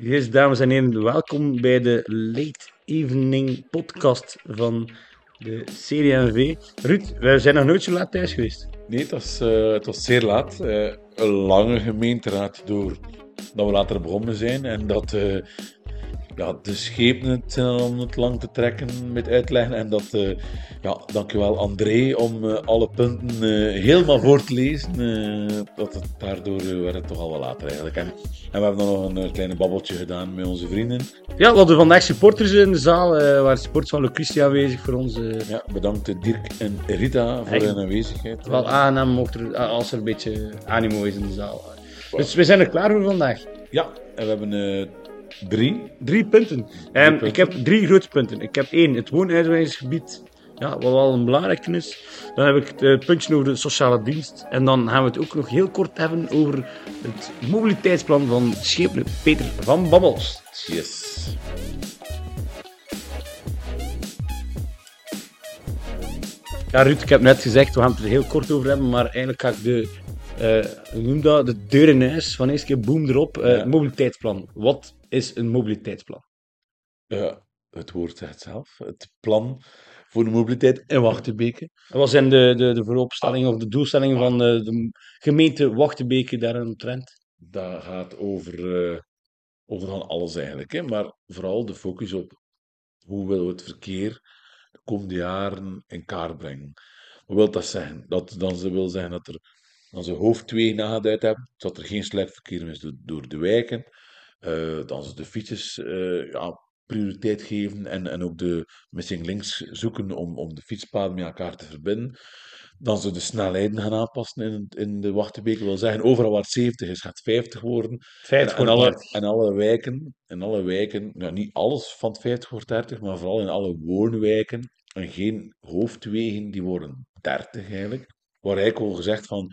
Yes, dames en heren, welkom bij de Late Evening podcast van de NV. Ruud, wij zijn nog nooit zo laat thuis geweest. Nee, het was, eh, het was zeer laat. Eh, een lange gemeenteraad door dat we later begonnen zijn. En dat eh, ja, de schepen het zijn om het lang te trekken met uitleggen. En dat, eh ja, dankjewel André om eh, alle punten eh, helemaal voor te lezen. Eh, dat het, daardoor eh, werd het toch al wel later eigenlijk. En, en we hebben dan nog een eh, kleine babbeltje gedaan met onze vrienden. Ja, we hadden vandaag supporters in de zaal, eh waar supporters van Lucretia aanwezig voor ons. eh, Ja, bedankt eh, Dirk en Rita voor Echt? hun aanwezigheid. wel mocht er, als er een beetje animo is in de zaal. Dus we zijn er klaar voor vandaag. Ja, en we hebben eh, drie. Drie punten. Ehm, punten. Ik heb drie grote punten. Ik heb één, het woonuitwijzingsgebied. Ja, wat wel een belangrijke is. Dan heb ik het eh, puntje over de sociale dienst. En dan gaan we het ook nog heel kort hebben over het mobiliteitsplan van schepen Peter van Babbels. Yes. Ja, Ruud, ik heb net gezegd, we gaan het er heel kort over hebben, maar eigenlijk ga ik de, eh, noem dat, de deur in huis van eerste keer boom erop. Eh, Ja. Mobiliteitsplan. Wat is een mobiliteitsplan? Ja, het woord zegt zelf. Het plan voor de mobiliteit in Wachtenbeke. Wat zijn de, de, de vooropstellingen of de doelstellingen van de, de gemeente Wachtebeke daaromtrent? Dat gaat over, eh, over van alles eigenlijk. Hè? Maar vooral de focus op hoe willen we het verkeer de komende jaren in kaart brengen. Wat wil dat zeggen? Dat dan ze wil zeggen dat er dan ze hoofdwegen nageduid hebben, dat er geen slecht verkeer is door, door de wijken. Eh dan ze de fietsers eh, ja, prioriteit geven en, en ook de missing links zoeken om, om de fietspaden met elkaar te verbinden. Dan ze de snelheden gaan aanpassen in, in de Wachtenbeek. Dat wil zeggen, overal waar het 70 is, gaat het 50 worden. Feit En, voor en, alle, 30. en alle wijken, en alle wijken, ja, niet alles van het 50 wordt 30, maar vooral in alle woonwijken en geen hoofdwegen, die worden 30 eigenlijk. Waar eigenlijk al gezegd van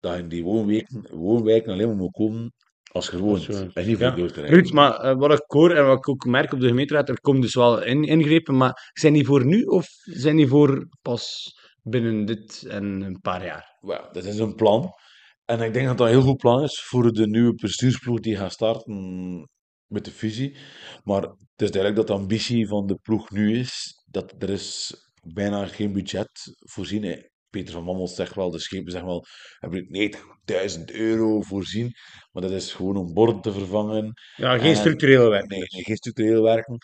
dat in die woonwijken, woonwijken alleen maar moet komen als je woont. Als je woont. En niet voor Ja. Ruud, maar eh, wat ik hoor en wat ik ook merk op de gemeenteraad, er komen dus wel in, ingrepen, maar zijn die voor nu of zijn die voor pas binnen dit en een paar jaar? Wel, dat is een plan. En ik denk dat dat een heel goed plan is voor de nieuwe bestuursploeg die gaat starten met de fusie. Maar het is duidelijk dat de ambitie van de ploeg nu is dat er is bijna geen budget voorzien. Peter van Mammels zegt wel, de schepen zeggen wel, hebben 90.000 euro voorzien. Maar dat is gewoon om borden te vervangen. Ja, geen En- structurele werk. Nee, nee, geen structureel werken.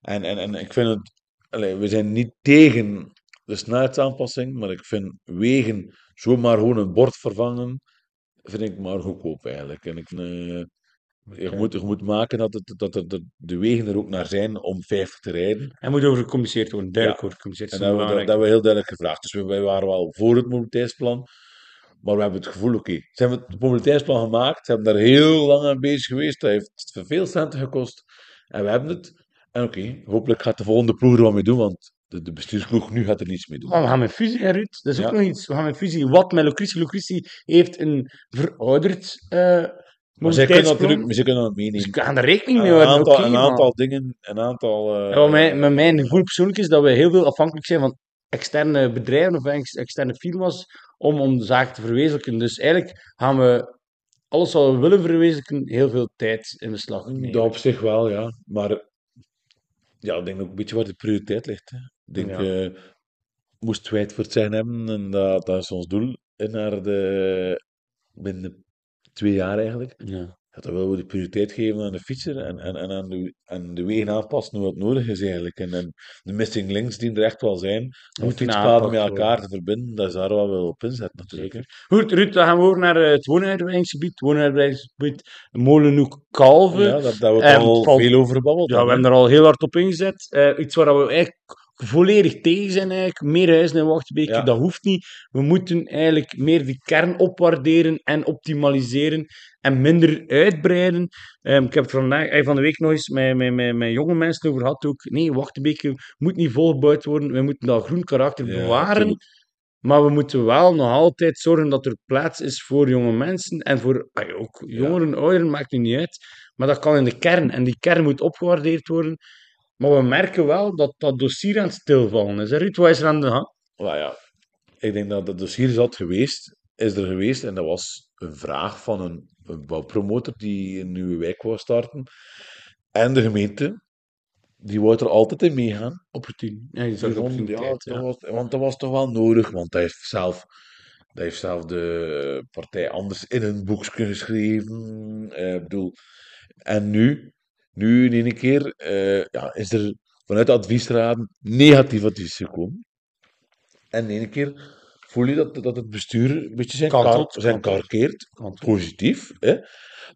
En, en, en ik vind het, we zijn niet tegen de snelheidsaanpassing, maar ik vind wegen zomaar gewoon een bord vervangen, vind ik maar goedkoop eigenlijk. En ik vind, eh, je, moet, je moet maken dat, het, dat de, de wegen er ook naar zijn om 50 te rijden. Er moet over gecommuniceerd worden, duidelijk Ja. over gecommuniceerd. En Dat hebben we, dat, belangrijk. dat hebben we heel duidelijk gevraagd. Dus we, wij waren wel voor het mobiliteitsplan. Maar we hebben het gevoel, oké, ze hebben het mobiliteitsplan gemaakt. Ze hebben daar heel lang aan bezig geweest. Dat heeft veel centen gekost. En we hebben het. En oké, hopelijk gaat de volgende ploeg er wat mee doen. Want de, de bestuursploeg nu gaat er niets mee doen. We gaan met fusie, hè, Ruud. Dat is ook nog iets. We gaan met fusie. Wat met Lucretie? Lucretie heeft een verouderd eh maar zij kunnen natuurlijk Dus meenemen. we gaan er rekening mee Een houden. aantal, oké, een aantal dingen, een aantal... eh, Ja, wat mij, met mijn gevoel persoonlijk is dat we heel veel afhankelijk zijn van externe bedrijven of ex- externe firma's om, om de zaak te verwezenlijken. Dus eigenlijk gaan we alles wat we willen verwezenlijken heel veel tijd in beslag nemen. Dat op zich wel, ja. Maar ja, ik denk ook een beetje waar de prioriteit ligt. Hè. Ik denk, Ja. eh moest wij het voor het zijn hebben, en dat, dat is ons doel, en naar de, binnen de twee jaar eigenlijk, Ja. dat we willen we de prioriteit geven aan de fietser en, en, en aan, de, aan de wegen aanpassen hoe nodig is eigenlijk. En, en de missing links die er echt wel zijn, om fietspaden met elkaar te verbinden, dat is daar wat we wel op inzetten natuurlijk. hè. Goed, Ruud, dan gaan we over naar eh, het woonuitbreidingsgebied. Het woonuitbreidingsgebied Molenhoek Kalven. Ja, dat, daar wordt Eh, al veel over gebabbeld. Ja, we hebben er al heel hard op ingezet. Eh, iets waar we eigenlijk volledig tegen zijn. Eigenlijk. Meer huizen in Wachtbeek, Ja. dat hoeft niet. We moeten eigenlijk meer die kern opwaarderen en optimaliseren en minder uitbreiden. Ehm, ik heb het vandaag, eh, van de week nog eens met, met, met, met jonge mensen over gehad ook. Nee, Wachtbeek moet niet volgebouwd worden. We moeten dat groen karakter Ja, bewaren. Maar we moeten wel nog altijd zorgen dat er plaats is voor jonge mensen en voor ah, ook jongeren, ouderen, maakt het niet uit. Maar dat kan in de kern en die kern moet opgewaardeerd worden. Maar we merken wel dat dat dossier aan het stilvallen is. hè, Ruud, wat is er aan de hand? Maar ja, ik denk dat het dossier is al geweest, is er geweest en dat was een vraag van een, een bouwpromotor die een nieuwe wijk wou starten. En de gemeente, die wou er altijd in meegaan. Ja, zag de Waarom? opportuniteit. Ja, Ja, dat was, want dat was toch wel nodig, want hij heeft zelf, dat heeft zelf de partij anders in een boekje geschreven. Eh, ik bedoel, en nu, nu in één keer, eh, ja, is er vanuit de adviesraden negatief advies gekomen. En in één keer voel je dat, dat het bestuur een beetje zijn, Kantelt, kar, zijn kar keert. Positief, hè.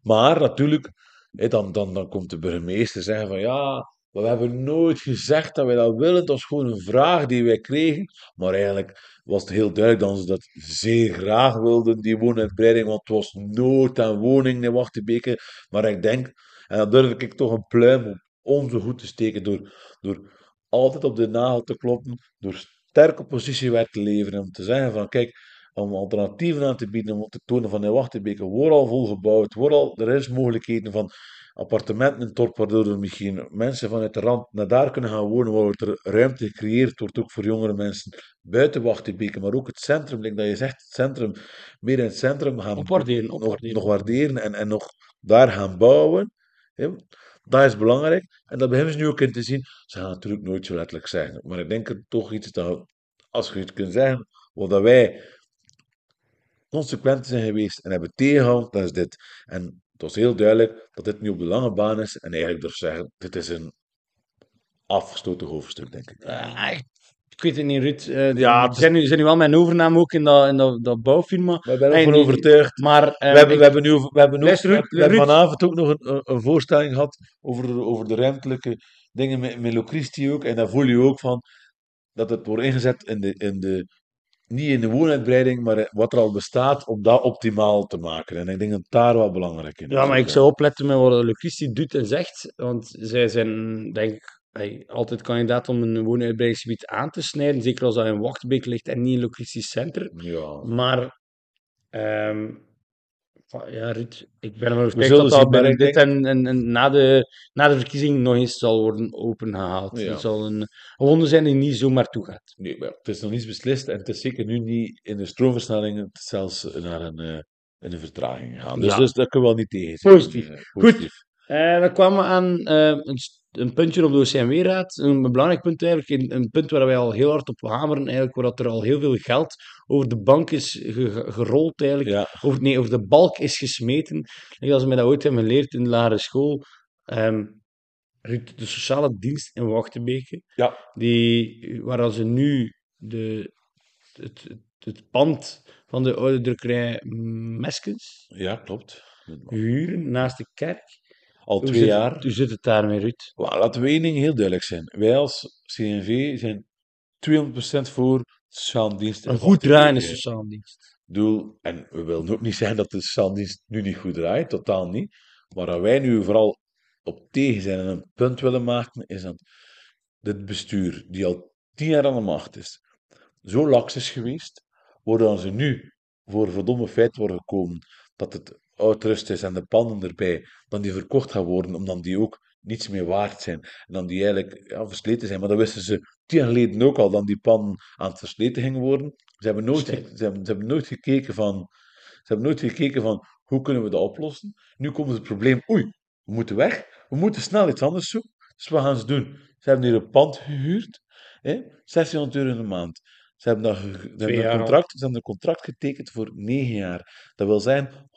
Maar natuurlijk, hè, dan, dan, dan komt de burgemeester zeggen van ja, we hebben nooit gezegd dat wij dat willen. Dat was gewoon een vraag die wij kregen. Maar eigenlijk was het heel duidelijk dat ze dat zeer graag wilden, die woonuitbreiding. Want het was nood aan woningen in Wachtebeke. Maar ik denk, en dan durf ik toch een pluim op onze goed te steken door, door altijd op de nagel te kloppen, door sterke positiewerk te leveren. Om te zeggen van kijk, om alternatieven aan te bieden, om te tonen van in Wachtebeke wordt al vol gebouwd, wordt al, er is mogelijkheden van appartementen in het dorp, waardoor er misschien mensen vanuit de rand naar daar kunnen gaan wonen, waar er ruimte gecreëerd wordt, ook voor jongere mensen buiten Wachtebeke, maar ook het centrum, like dat je zegt, het centrum, meer in het centrum gaan nog, opwaarderen. nog waarderen en, en nog daar gaan bouwen. Dat is belangrijk en dat beginnen ze nu ook in te zien. Ze gaan natuurlijk nooit zo letterlijk zeggen, maar ik denk dat toch iets dat, als je iets kunt zeggen, wat wij consequent zijn geweest en hebben tegengehouden, dat is dit. En het was heel duidelijk dat dit nu op de lange baan is. En eigenlijk durf zeggen, dit is een afgestoten hoofdstuk, denk ik- ik weet het niet, Ruud. Eh, die- Ja, die het is- zijn, nu, zijn nu wel mijn overname ook in dat, in dat, dat bouwfirma. Ben En ervan overtuigd. Maar eh, We hebben, ik- we hebben nu we hebben ook, Luister, we Ruud, hebben- we vanavond ook nog een, een, voorstelling gehad over, over de ruimtelijke dingen met, met Locristi ook. En daar voel je ook van dat het wordt ingezet in de, in de, niet in de woonuitbreiding, maar wat er al bestaat, om dat optimaal te maken. En ik denk dat daar wel belangrijk in is. Ja, maar ik zou opletten met wat Lucretie doet en zegt. Want zij zijn, denk ik, hey, altijd kandidaat om een woonuitbreidingsgebied aan te snijden. Zeker als dat in Wachtbeek ligt en niet in Center. hè. Ja. Maar, ehm, van- ja, Ruud, ik ben ervan overtuigd dat dat dit en, en, en na, de, na de verkiezing nog eens zal worden opengehaald. Ja. Het zal een ronde zijn die niet zomaar toegaat. Nee, maar het is nog niets beslist en het is zeker nu niet in de is zelfs naar een, eh, in een vertraging gaan. Dus, Ja. dus dat kunnen we wel niet tegen. Positief. Goed. Eh, dan kwamen we aan een, st- een puntje op de OCMW-raad. Een belangrijk punt eigenlijk. Een, een punt waar wij al heel hard op hameren. Eigenlijk, waar dat er al heel veel geld over de bank is ge- ge- gerold. Eigenlijk. Ja, Over, nee, over de balk is gesmeten. Als we dat ooit hebben geleerd in de lagere school. Ruud, de sociale dienst in Wachtenbeke. ja, Die, waar ze nu de, het, het, het pand van de oude drukkerij Meskens ja, klopt. huren naast de kerk. Al Hoe twee zit, jaar. Hoe zit het daarmee, Ruud? Laten we één ding heel duidelijk zijn. Wij als CNV zijn 200% voor sociale dienst. Een goed draaiende sociale dienst. doel, en we willen ook niet zeggen dat de sociale dienst nu niet goed draait, totaal niet. Maar waar wij nu vooral op tegen zijn en een punt willen maken, is dat dit bestuur, die al tien jaar aan de macht is, zo laks is geweest, waardoor ze nu voor verdomme feit worden gekomen dat het oudrust is en de panden erbij, dan die verkocht gaan worden, omdat die ook niets meer waard zijn. En dan die eigenlijk ja, versleten zijn. Maar dat wisten ze tien jaar geleden ook al, dat die panden aan het versleten gingen worden. Ze hebben nooit, hebben, ze hebben nooit gekeken van... Ze hebben nooit gekeken van, hoe kunnen we dat oplossen? Nu komt het probleem, oei, we moeten weg. We moeten snel iets anders zoeken. Dus wat gaan ze doen? Ze hebben hier een pand gehuurd, hè, 1600 euro in de maand. Ze hebben, dat, ge- ze hebben jaar een contract, ze hebben een contract getekend voor 9 jaar. Dat wil zeggen,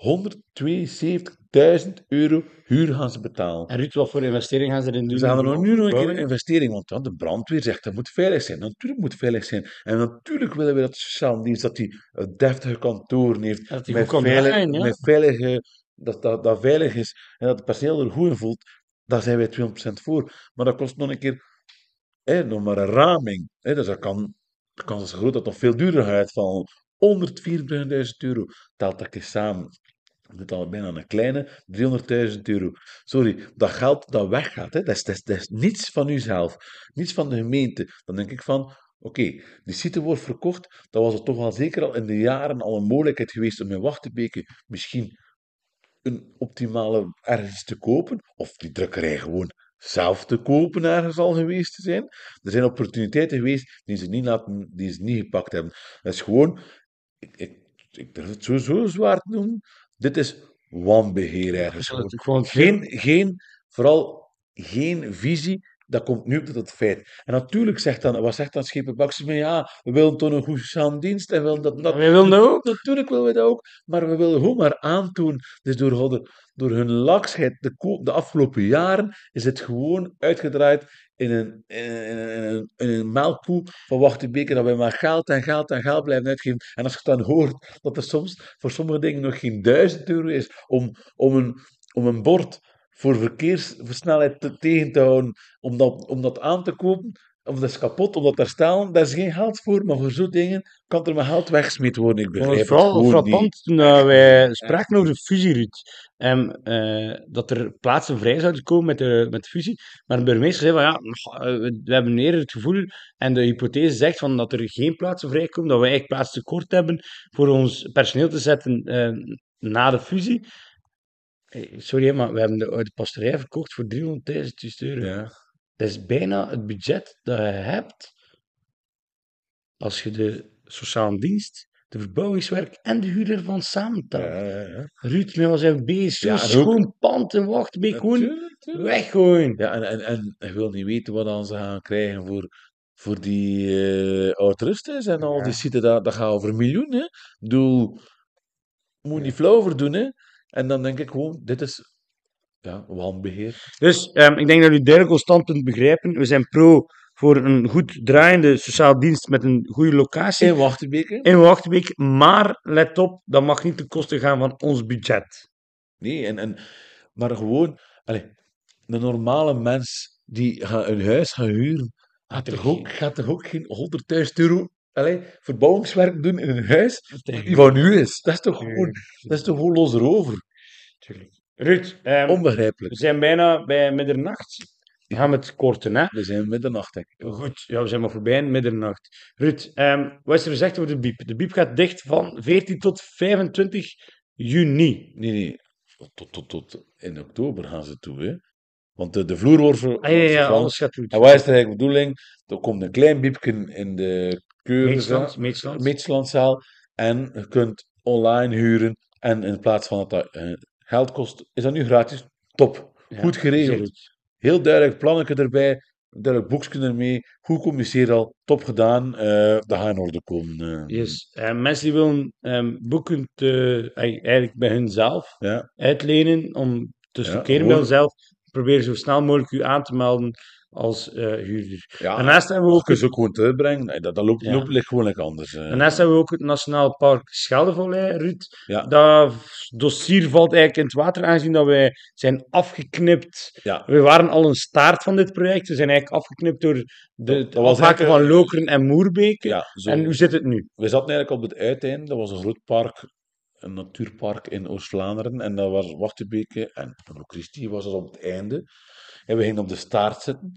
172.000 euro huur gaan ze betalen. En Ruud, wat voor investering gaan ze erin doen? Ze gaan er nog nu nog een keer een investering, want ja, de brandweer zegt dat moet veilig zijn. Natuurlijk moet het veilig zijn. En natuurlijk willen we dat de sociale dienst dat die een deftige kantoren heeft, Dat die met, goed kan veilig, ja. met veilige, dat, dat dat veilig is en dat het perceel er goed in voelt. Daar zijn wij 200% voor. Maar dat kost nog een keer hè, nog maar een raming. Hè, dus dat kan, de kans is groot dat het nog veel duurder gaat uitvallen. 124.000 euro telt dat keer samen. Dat al bijna een kleine 300.000 euro. Sorry, dat geld dat weggaat, hè, dat, is, dat, dat niets van uzelf, niets van de gemeente. Dan denk ik van, oké, die site wordt verkocht, dan was het toch wel zeker al in de jaren al een mogelijkheid geweest om in Wachtebeke misschien een optimale ergens te kopen, of die drukkerij gewoon zelf te kopen ergens al geweest te zijn. Er zijn opportuniteiten geweest die ze niet, laten, die ze niet gepakt hebben. Dat is gewoon, ik, ik ik durf het zo, zo zwaar te noemen, dit is wanbeheer ergens. Gewoon. Geen, geen, vooral geen visie, dat komt nu tot het feit. En natuurlijk zegt dan, wat zegt dan maar ja, we willen toch een goede dienst en we willen dat, dat Wij willen dat ook. Natuurlijk willen we dat ook, maar we willen gewoon maar aantonen. Dus door, hadden- door hun laksheid de, de afgelopen jaren is het gewoon uitgedraaid in een, in een, in een, melkkoe van Wachtenbeke, dat wij maar geld en geld en geld blijven uitgeven. En als je dan hoort dat er soms voor sommige dingen nog geen duizend euro is om, om, een, om een bord voor verkeersversnelheid te, tegen te houden, om dat, om dat aan te kopen, of dat is kapot, om dat te stellen, daar is geen geld voor, maar voor zo'n dingen kan er maar geld weggesmeten worden. Ik begrijp het vooral frappant toen dat wij spraken over de fusie, Ruud. En eh, dat er plaatsen vrij zouden komen met de, met de fusie. Maar de burgemeester zei van ja, eh, we, hebben eerder het gevoel, en de hypothese zegt van dat er geen plaatsen vrijkomen, dat we eigenlijk plaatsen tekort hebben voor ons personeel te zetten eh, na de fusie. Eh, Sorry, maar we hebben de oude pasterij verkocht voor 300.000 euro. Ja. Dat is bijna het budget dat je hebt als je de sociale dienst, de verbouwingswerk en de huur ervan samentelt. Ja, ja, ja. Ruud, met was zijn bezig, Ja, ook- schoon pand en wachtbeek, gewoon Natuurlijk, natuurlijk. weggooien. Ja, en, en, en je wil niet weten wat dan ze gaan krijgen voor, voor die eh oud-rusters en al die sites, dat, dat gaat over miljoenen. Ik bedoel, moet niet flauw over doen, hè. En dan denk ik gewoon, dit is ja, wanbeheer. Dus ehm, ik denk dat u duidelijk ons standpunt begrijpen. We zijn pro voor een goed draaiende sociale dienst met een goede locatie In Wachtenbeke? in Wachtbeek. Maar let op, dat mag niet ten koste gaan van ons budget. Nee, en, en, maar gewoon, allee, een normale mens die gaat een huis gaan huren, gaat er toch ook, gaat toch ook geen 100.000 euro allee, verbouwingswerk doen in een huis die van u is. Dat is toch gewoon, dat is toch gewoon los erover. Ruud, ehm, we Onbegrijpelijk. zijn bijna bij middernacht. We gaan het korten, hè? We zijn middernacht, denk ik. Goed, ja, we zijn maar voorbij in middernacht. Ruud, ehm, wat is er gezegd over de biep? De biep gaat dicht van 14 tot 25 juni. Nee, nee. Tot, tot, tot in oktober gaan ze toe, hè. Want de, de vloer wordt ver, Ah, ja, ja, vervangen. alles gaat goed. En wat is de eigenlijk bedoeling? Er komt een klein biepje in de Meetslandzaal. En je kunt online huren. En in plaats van dat dat eh, geld kost, is dat nu gratis. Top. Ja, goed geregeld. Heel duidelijk plannetje erbij. Duidelijk boekje ermee. Goed communiceerd al. Top gedaan. Eh dat gaat in orde komen. eh. Yes. Eh, mensen die willen ehm, boeken te, eigenlijk bij hunzelf Ja. uitlenen om te Ja, stockeren bij hunzelf, probeer zo snel mogelijk u aan te melden als eh, huurder. ja. Daarnaast hebben we Ook ze ook gewoon terugbrengen. Nee, dat, dat loopt, Ja. loopt ligt gewoon anders. eh. Daarnaast hebben we ook het Nationaal Park Scheldevallei, Ruud. Ja. Dat dossier valt eigenlijk in het water, aangezien dat wij zijn afgeknipt. We waren al een staart van dit project. We zijn eigenlijk afgeknipt door de, het afhaken van Lokeren en zo. En hoe zit het nu? We zaten eigenlijk op het uiteinde. Dat was een groot park, een natuurpark in Oost-Vlaanderen. En dat was Wachtebeke en Christie was dat op het einde. En we gingen op de staart zitten.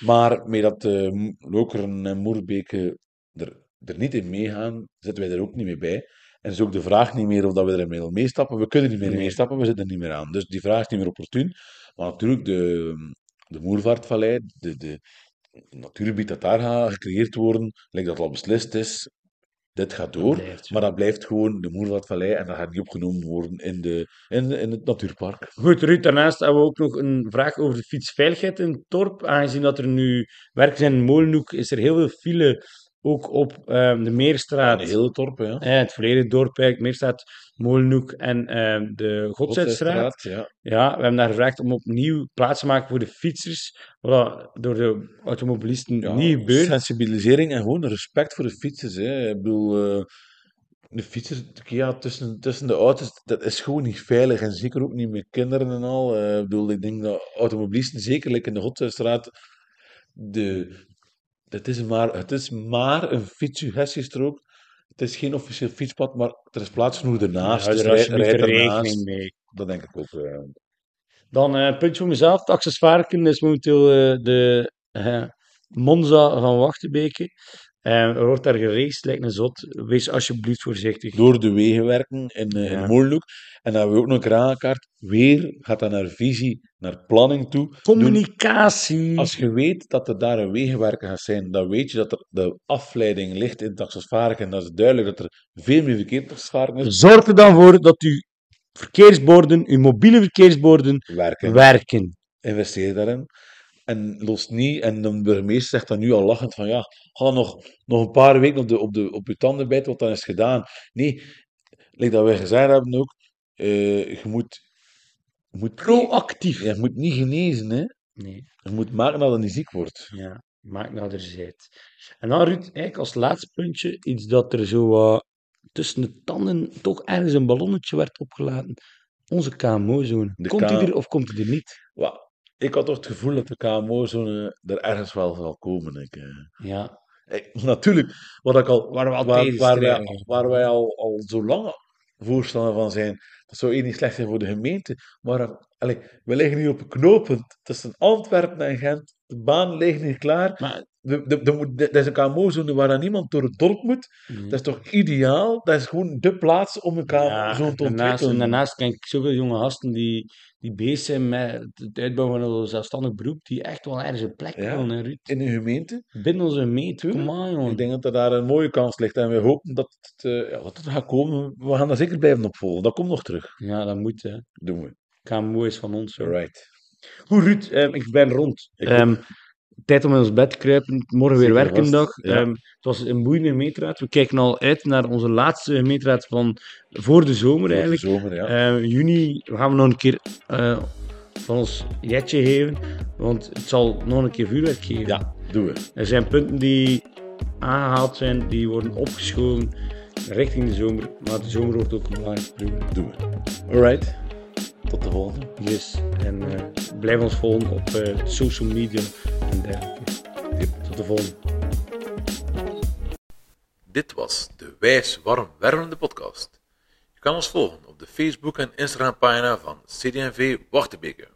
Maar met dat eh, M- Lokeren en Moerbeke er, er niet in meegaan, zitten wij er ook niet meer bij. En is ook de vraag niet meer of dat we er mee meestappen. We kunnen niet meer meestappen, we zitten er niet meer aan. Dus die vraag is niet meer opportun. Maar natuurlijk, de, de Moervaartvallei, de, de, natuurgebied dat daar gaat gecreëerd worden, lijkt dat al beslist is, dit gaat door. blijft. Maar dat blijft gewoon de Moervaartvallei en dat gaat niet opgenomen worden in, de, in, in het natuurpark. Goed, Ruud, daarnaast hebben we ook nog een vraag over de fietsveiligheid in het dorp. Aangezien dat er nu werk zijn in Molenhoek, is er heel veel file, ook op ehm, de Meerstraat. Een hele dorp, ja. Eh, het volledige dorp, eigenlijk, Meerstraat, Molenhoek en ehm, de. Godsestraat, ja. Ja, we hebben daar gevraagd om opnieuw plaats te maken voor de fietsers, wat door de automobilisten Ja, niet gebeurt. Sensibilisering en gewoon respect voor de fietsers. Hè. Ik bedoel, eh, de fietsers ja, tussen, tussen de auto's, dat is gewoon niet veilig. En zeker ook niet met kinderen en al. Eh, ik bedoel, ik denk dat automobilisten, zeker like in de Godsestraat, de, het, is maar, het is maar een fietsuggestiestrook. Het is geen officieel fietspad, maar er is plaats genoeg ernaast. Houd dus er rijd rekening ernaast. mee. Dat denk ik ook. eh. Dan eh, een puntje voor mezelf. Taxis Varken is momenteel eh, de eh, Monza van Wachtenbeke. Eh, er wordt daar geraced, lijkt een zot. Wees alsjeblieft voorzichtig. Door de wegen werken in, Ja. Molenhoek. En dan hebben we ook nog een aankaart. Weer gaat dat naar visie, naar planning toe. Doen- Communicatie. Als je weet dat er daar een wegenwerker gaat zijn, dan weet je dat er de afleiding ligt in taxisvaardig. En dat is duidelijk dat er veel meer verkeer in taxisvaardig is. Zorg er dan voor dat uw verkeersborden, uw mobiele verkeersborden, Werken. werken. investeer daarin. En los niet, en de burgemeester zegt dan nu al lachend van ja, ga nog, nog een paar weken op, de, op, de, op je tanden bijten, wat dan is gedaan. Nee, like dat wij gezegd hebben ook, eh, je moet, je moet, Proactief. je moet niet genezen, hè. Nee, Je moet maken dat je niet ziek wordt. ja, maak nou er zijt. En dan Ruud, eigenlijk als laatste puntje, iets dat er zo tussen de tanden toch ergens een ballonnetje werd opgelaten. Onze KMO-zone. Komt K- er of komt die er niet? Wa- ik had toch het gevoel dat de KMO-zone er ergens wel zal komen. Ik, eh. Ja, Ik- natuurlijk, wat ik al, Waar we al waar, tegen waar, wij, waar wij al, al zo lang voorstander van zijn, dat zou één niet slecht zijn voor de gemeente, maar allee, we liggen hier op een knooppunt tussen Antwerpen en Gent. De baan ligt niet klaar. maar De, de, de, moet- dat is een KMO-zone waar dan niemand door het dorp moet. Dat is toch ideaal? Dat is gewoon de plaats om een KMO-zone te ontwikkelen. en daarnaast ken ik zoveel jonge gasten die, die bezig zijn met het uitbouwen van een zelfstandig beroep, die echt wel ergens een plek Ja. willen, Ruud. In de gemeente. Binnen onze kom aan, jongen. Ik denk dat er daar een mooie kans ligt en we hopen dat het, eh, ja, dat het gaat komen. We gaan daar zeker blijven opvolgen. Dat komt nog terug. Ja, dat moet, hè. Doen we. KMO is van ons, hoor. Alright. Goed, Ruud, ehm, ik ben rond. Ehm, tijd om in ons bed te kruipen. Morgen weer Zeker werkendag. ja. Ehm, het was een boeiende gemeenteraad. We kijken al uit naar onze laatste gemeenteraad van voor de zomer Voor de eigenlijk. zomer, ja. Juni gaan we nog een keer eh, van ons jetje geven, want het zal nog een keer vuurwerk geven. Ja, doen we. Er zijn punten die aangehaald zijn, die worden opgeschoven richting de zomer. Maar de zomer wordt ook een belangrijke periode. Doen we. Alright. Tot de volgende. Yes. En eh, blijf ons volgen op eh, social media en dergelijke. Tot de volgende. Dit was de Wijs Warm Wervende podcast. Je kan ons volgen op de Facebook en Instagram pagina van CD&V Wachtebeke.